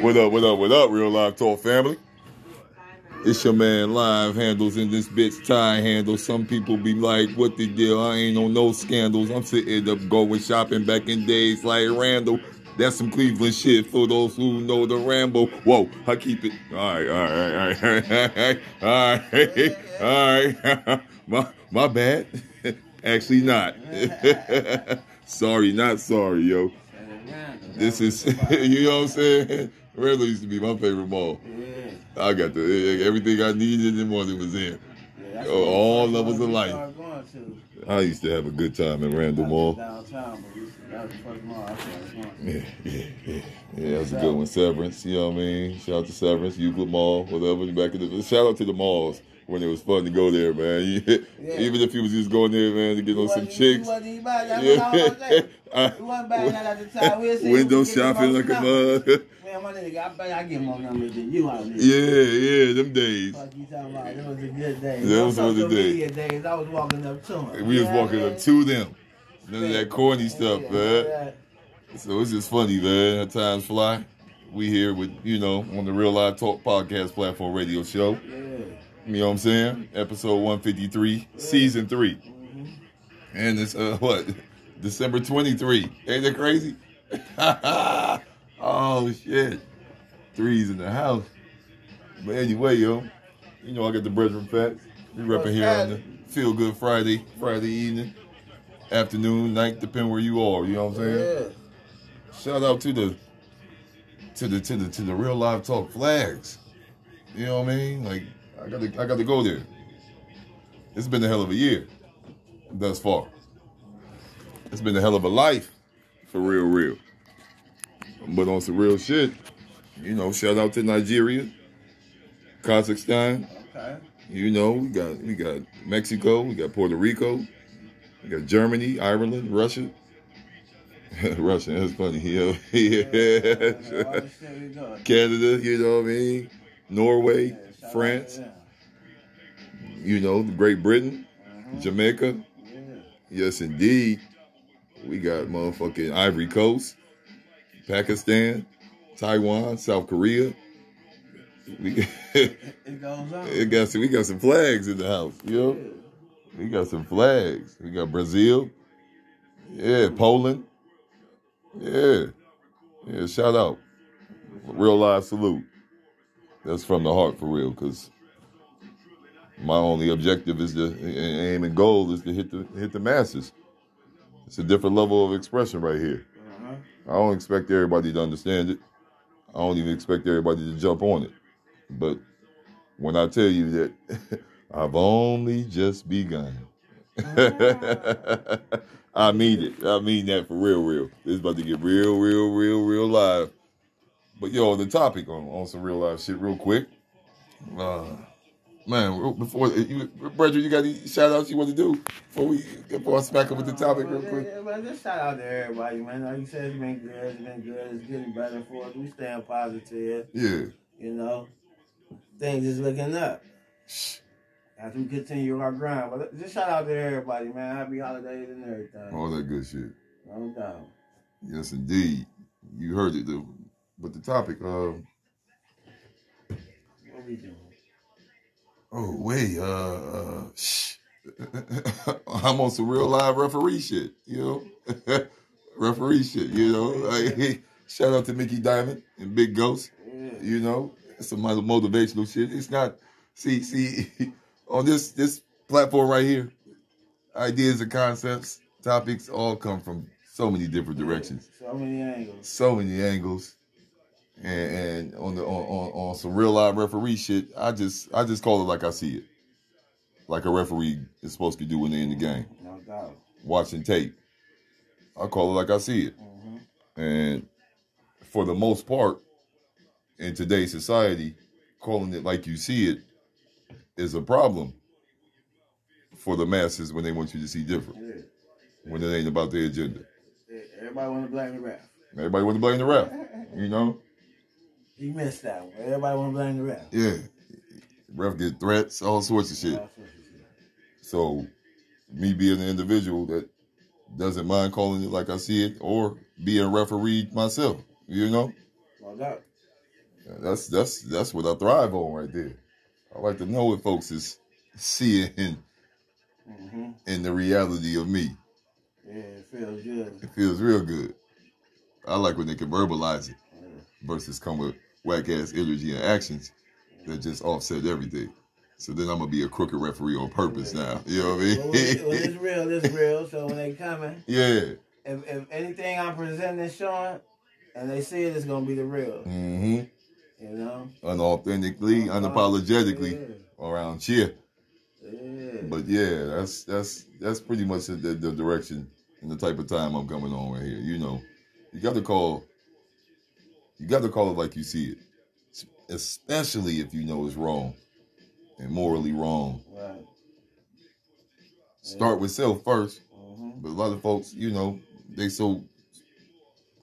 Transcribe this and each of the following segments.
What up, what up, what up, real live talk family? It's your man live handles in this bitch tie handle. Some people be like, what the deal? I ain't on no scandals. I'm sitting up going shopping back in days like Randall. That's some Cleveland shit for those who know the Rambo. Whoa, I keep it. All right, all right, all right, all right, all right. my, my bad. Actually, not. sorry, not sorry, yo. This is, you know what I'm saying? Randall used to be my favorite mall. I got the everything I needed and wanted was in. Oh, all levels of life. I used to have a good time in Randall Mall. Yeah, yeah, yeah. Yeah, that was a good one. Severance, you know what I mean? Shout out to Severance, Euclid Mall, whatever. Back in the shout out to the malls when it was fun to go there, man. Yeah. Even if you was just going there, man, to get on some chicks. Window shopping like a mug. Man, my nigga, I bet I get more numbers than you out there. Yeah, yeah, them days. Fuck you talking about? It was a good day. Those On was the social days. I was walking up to them. We was walking up to them. None of that corny stuff, man. So it's just funny, man. How times fly. We here with, you know, on the Real Live Talk podcast platform radio show. Yeah. You know what I'm saying? Episode 153, season 3. Mhm. And it's, uh, what? December 23. Ain't that crazy? oh, shit. Threes in the house. But anyway, yo, you know I got the Brethren Facts. We repping here on the Feel Good Friday, Friday evening, afternoon, night, depending where you are. You know what I'm saying? Yeah. Shout out to the to the to the to the real live talk flags. You know what I mean? Like I got to I got to go there. It's been a hell of a year thus far. It's been a hell of a life for real, real. But on some real shit, you know, shout out to Nigeria, Kazakhstan. Okay. You know, we got we got Mexico, we got Puerto Rico, we got Germany, Ireland, Russia. Russia, that's funny. Yeah, yeah. the shit we doing. Canada, you know what I mean? Norway, Yeah, shout out France, you know, Great Britain, Mhm. Jamaica. Yeah. Yes, indeed. We got motherfucking Ivory Coast, Pakistan, Taiwan, South Korea. We It goes on. it got some, we got some flags in the house, you know. Yeah. We got some flags. We got Brazil. Yeah, Poland. Yeah. Yeah, shout out. Real live salute. That's from the heart for real, because my only objective is to aim and goal is to hit the hit the masses. It's a different level of expression right here. Uh-huh. I don't expect everybody to understand it. I don't even expect everybody to jump on it. But when I tell you that I've only just begun, I mean it. I mean that for real, real. It's about to get real, real, real, real live. But yo, the topic on, on some real life shit, real quick. Uh, man, before you, Brethren, you got any shout outs you want to do before we before I smack up with the topic real quick? Yeah, well, just shout out to everybody, man. Like you said, it's been good. It's been good. It's getting better for us. We staying positive. Yeah. You know, things is looking up as we continue our grind. But just shout out to everybody, man. Happy holidays and everything. All that good shit. No doubt. Yes, indeed. You heard it, though. But the topic, uh, What we doing? oh wait, uh, uh shh. I'm on some real live referee shit, you know, referee shit, you know. Like, shout out to Mickey Diamond and Big Ghost, you know, some motivational shit. It's not, see, see, on this this platform right here, ideas and concepts, topics all come from so many different directions. So many angles. so many angles. And, and on the on, on, on some real live referee shit, I just I just call it like I see it. Like a referee is supposed to do when they're in the game. No doubt. Watching tape. I call it like I see it. Mm-hmm. And for the most part, in today's society, calling it like you see it is a problem for the masses when they want you to see different. Yeah. When it ain't about their agenda. Everybody want to blame the ref. Everybody want to blame the ref. You know? He missed that one. Everybody want to blame the ref. Yeah. Ref get threats, all sorts of shit. All sorts of shit. So, me being an individual that doesn't mind calling it like I see it, or being referee myself, you know, No doubt. That's that's that's what I thrive on right there. I like to know what folks is seeing in, hmm the reality of me. Yeah, it feels good. It feels real good. I like when they can verbalize it versus come with whack ass energy and actions that just offset everything. So then I'm gonna be a crooked referee on purpose now. You know what I mean? Well, it's real, it's real. So when they coming, yeah. if, if anything I'm presenting is showing, and they see it, it's gonna be the real. hmm You know. Unauthentically, unapologetically around here. Yeah. yeah. But yeah, that's that's that's pretty much the, the, the direction and the type of time I'm coming on right here. You know, you got to call. You got to call it like you see it, especially if you know it's wrong and morally wrong. Right. Start with self first. hmm But a lot of folks, you know, they so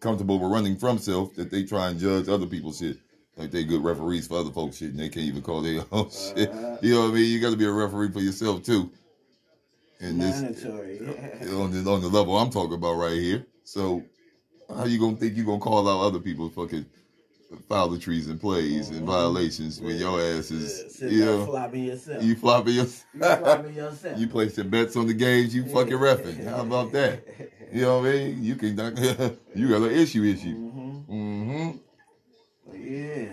comfortable with running from self that they try and judge other people's shit. Like they good referees for other folks shit, and they can't even call their own shit. Uh, You know what I mean? You got to be a referee for yourself too. And this mandatory. on the on the level I'm talking about right here. So how you gonna think you gonna call out other people's fucking foul and plays and violations when your ass Yeah, is sit you know flopping yourself. you flopping your You flopping yourself. you placing bets on the games you fucking refing. How about that? You know what I mean? You can you got an issue issue. hmm Mm-hmm. Yeah.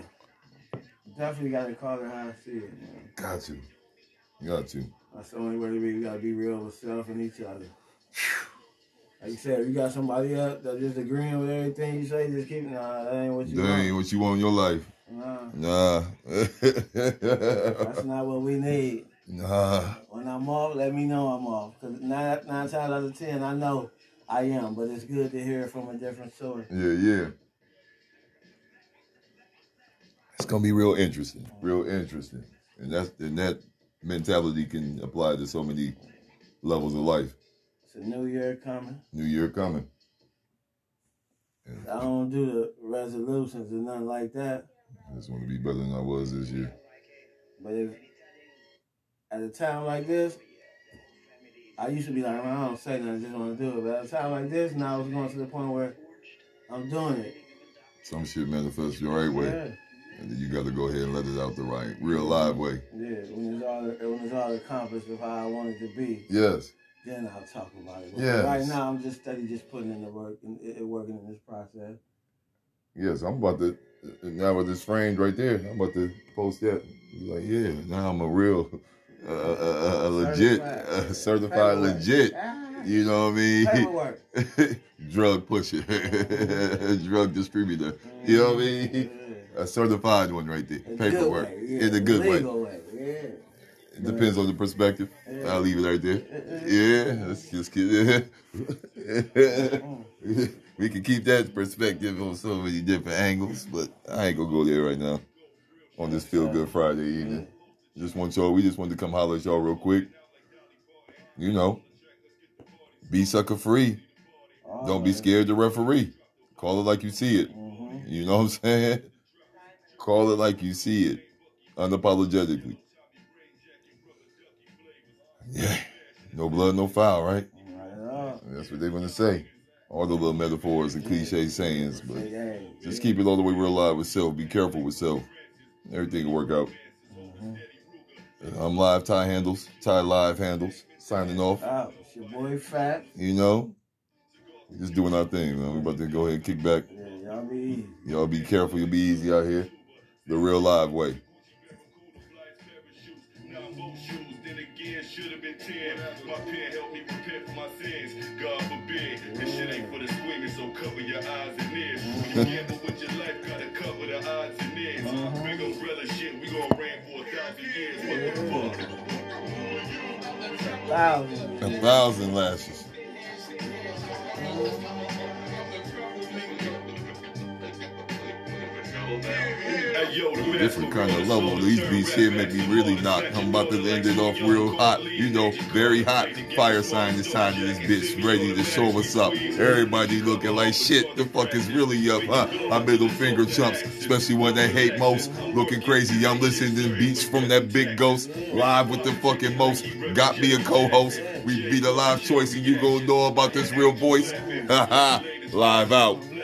Definitely got to call it how I see it, man. Got to. Got to. That's the only way to be. We got to be real with self and each other. Like you said, if you got somebody up that just agreeing with everything you say, just keep, nah, that ain't what you That ain't want. what you want in your life. Nah, Nah. that's not what we need. nah. When I'm off, let me know I'm off. Because nine, nine times out of ten, I know I am. But it's good to hear it from a different source. Yeah, yeah. It's gonna be real interesting, real interesting, and that's and that mentality can apply to so many levels of life. It's a new year coming. New year coming. I don't do the resolutions or nothing like that. I just want to be better than I was this year. But if at a time like this, I used to be like, I don't say nothing, I just want to do it. But at a time like this, now it's going to the point where I'm doing it. Some shit manifests the right way, Yeah, and then you got to go ahead and let it out the right, real live way. yeah. When it's all when it's all accomplished of how I want it to be, Yes, then I'll talk about it. Yes. Right now, I'm just steady, just putting in the work and working in this process. yes. I'm about to now with this framed right there. I'm about to post that. Be like, yeah, now I'm a real, uh, uh, uh, legit, uh, certified Paperwork. legit. Ah, You know what I mean? Paperwork. drug pusher, drug distributor. You know what I mean? A certified one right there. A good Paperwork way, yeah. in a good way. Legal way. Yeah. It depends on the perspective. Yeah. I'll leave it right there. Yeah, let's just keep Mm. we can keep that perspective on so many different angles, but I ain't gonna go there right now on this Feel Good Friday evening. Just want y'all, we just wanted to come holler at y'all real quick. You know, be sucker free. Don't be scared to referee. Call it like you see it. Mhm. You know what I'm saying? Call it like you see it, unapologetically. Yeah, no blood, no foul, right? Right. That's what they're gonna say. All the little metaphors and cliche sayings, but just keep it all the way real live with self. Be careful with self. Everything will work out. Mhm. I'm live tie handles, tie live handles. Signing off. Oh, it's your boy Fat. You know, just doing our thing, man. We about to go ahead and kick back. Yeah, y'all be easy. Y'all be careful. You'll be easy out here. The real live way. Should have been 10. My pen helped me prepare for my sins. God forbid, this shit ain't for the swingers, so cover your eyes and ears. When you gamble with your life, gotta cover the odds and ends. Uh-huh. Big umbrella shit, we gon' reign for a thousand years. What the fuck? Thousand. A thousand lashes. Different kind of level. These beats here make me really knock. I'm about to end it off real hot. You know, very hot. Fire sign this time to this bitch. Ready to show us up. Everybody looking like shit. The fuck is really up, huh? My middle finger chumps, especially when they hate most. Looking crazy. I'm listening to beats from that big ghost. Live with the fucking most. Got me a co-host. We be the live choice and you gonna know about this real voice. Haha. Live out.